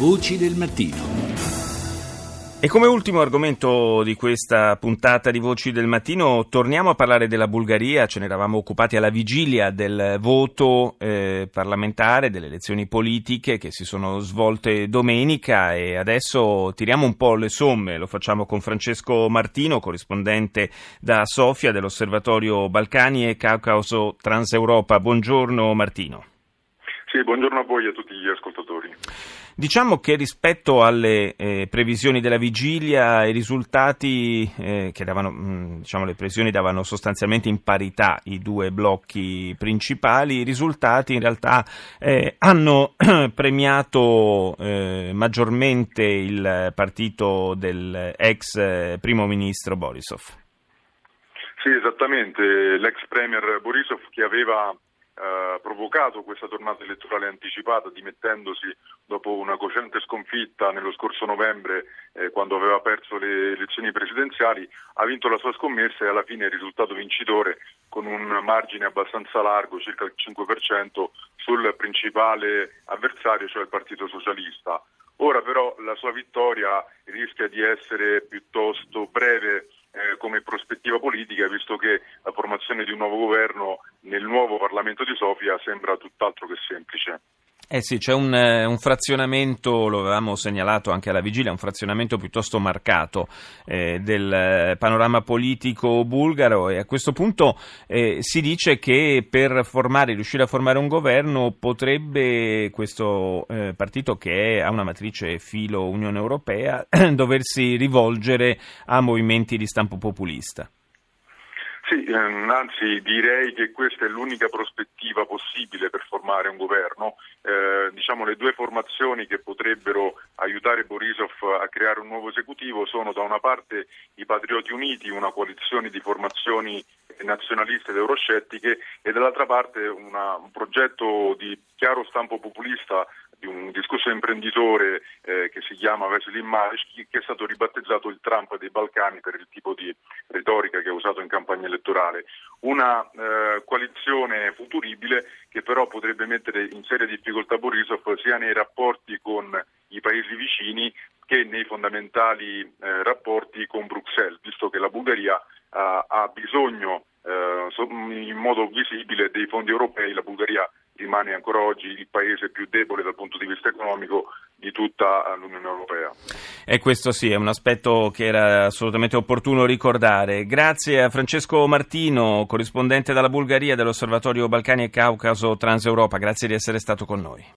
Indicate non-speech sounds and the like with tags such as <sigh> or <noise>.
Voci del mattino. E come ultimo argomento di questa puntata di Voci del Mattino torniamo a parlare della Bulgaria, ce ne eravamo occupati alla vigilia del voto eh, parlamentare, delle elezioni politiche che si sono svolte domenica e adesso tiriamo un po' le somme, lo facciamo con Francesco Martino, corrispondente da Sofia dell'Osservatorio Balcani e Caucaso Transeuropa. Buongiorno Martino. Sì, buongiorno a voi e a tutti gli ascoltatori. Diciamo che rispetto alle eh, previsioni della vigilia, i risultati eh, che davano, mh, mm, diciamo, le previsioni davano sostanzialmente in parità i due blocchi principali, i risultati in realtà eh, hanno <clears throat> premiato eh, maggiormente il partito del ex eh, primo ministro Borisov. Sì, esattamente, l'ex premier Borisov che aveva eh, provocato questa tornata elettorale anticipata dimettendosi dopo una cocente sconfitta nello scorso novembre eh, quando aveva perso le elezioni presidenziali, ha vinto la sua scommessa e alla fine è risultato vincitore con un margine abbastanza largo, circa il 5%, sul principale avversario, cioè il Partito Socialista. Ora però la sua vittoria rischia di essere piuttosto breve come prospettiva politica, visto che la formazione di un nuovo governo nel nuovo Parlamento di Sofia sembra tutt'altro che semplice. Eh sì, c'è un, eh, un, frazionamento, lo avevamo segnalato anche alla vigilia, un frazionamento piuttosto marcato eh, del eh, panorama politico bulgaro e a questo punto eh, si dice che per formare, riuscire a formare un governo potrebbe questo eh, partito che ha una matrice filo Unione Europea <clears throat> doversi rivolgere a movimenti di stampo populista. Sì, ehm, anzi direi che questa è l'unica prospettiva possibile per formare un governo. Eh, diciamo le due formazioni che potrebbero aiutare Borisov a creare un nuovo esecutivo sono da una parte i Patrioti Uniti, una coalizione di formazioni nazionaliste ed euroscettiche e dall'altra parte una, un progetto di chiaro stampo populista di un discorso imprenditore eh, che si chiama Veselin Maric, che è stato ribattezzato il Trump dei Balcani per il tipo di retorica che ha usato in campagna elettorale. Una eh, coalizione futuribile che però potrebbe mettere in seria difficoltà Borisov sia nei rapporti con i paesi vicini che nei fondamentali eh, rapporti con Bruxelles, visto che la Bulgaria eh, ha bisogno eh, in modo visibile dei fondi europei, la Bulgaria rimane ancora oggi il paese più debole dal punto di vista economico di tutta l'Unione Europea. E questo sì, è un aspetto che era assolutamente opportuno ricordare. Grazie a Francesco Martino, corrispondente dalla Bulgaria dell'Osservatorio Balcani e Caucaso Transeuropa, grazie di essere stato con noi.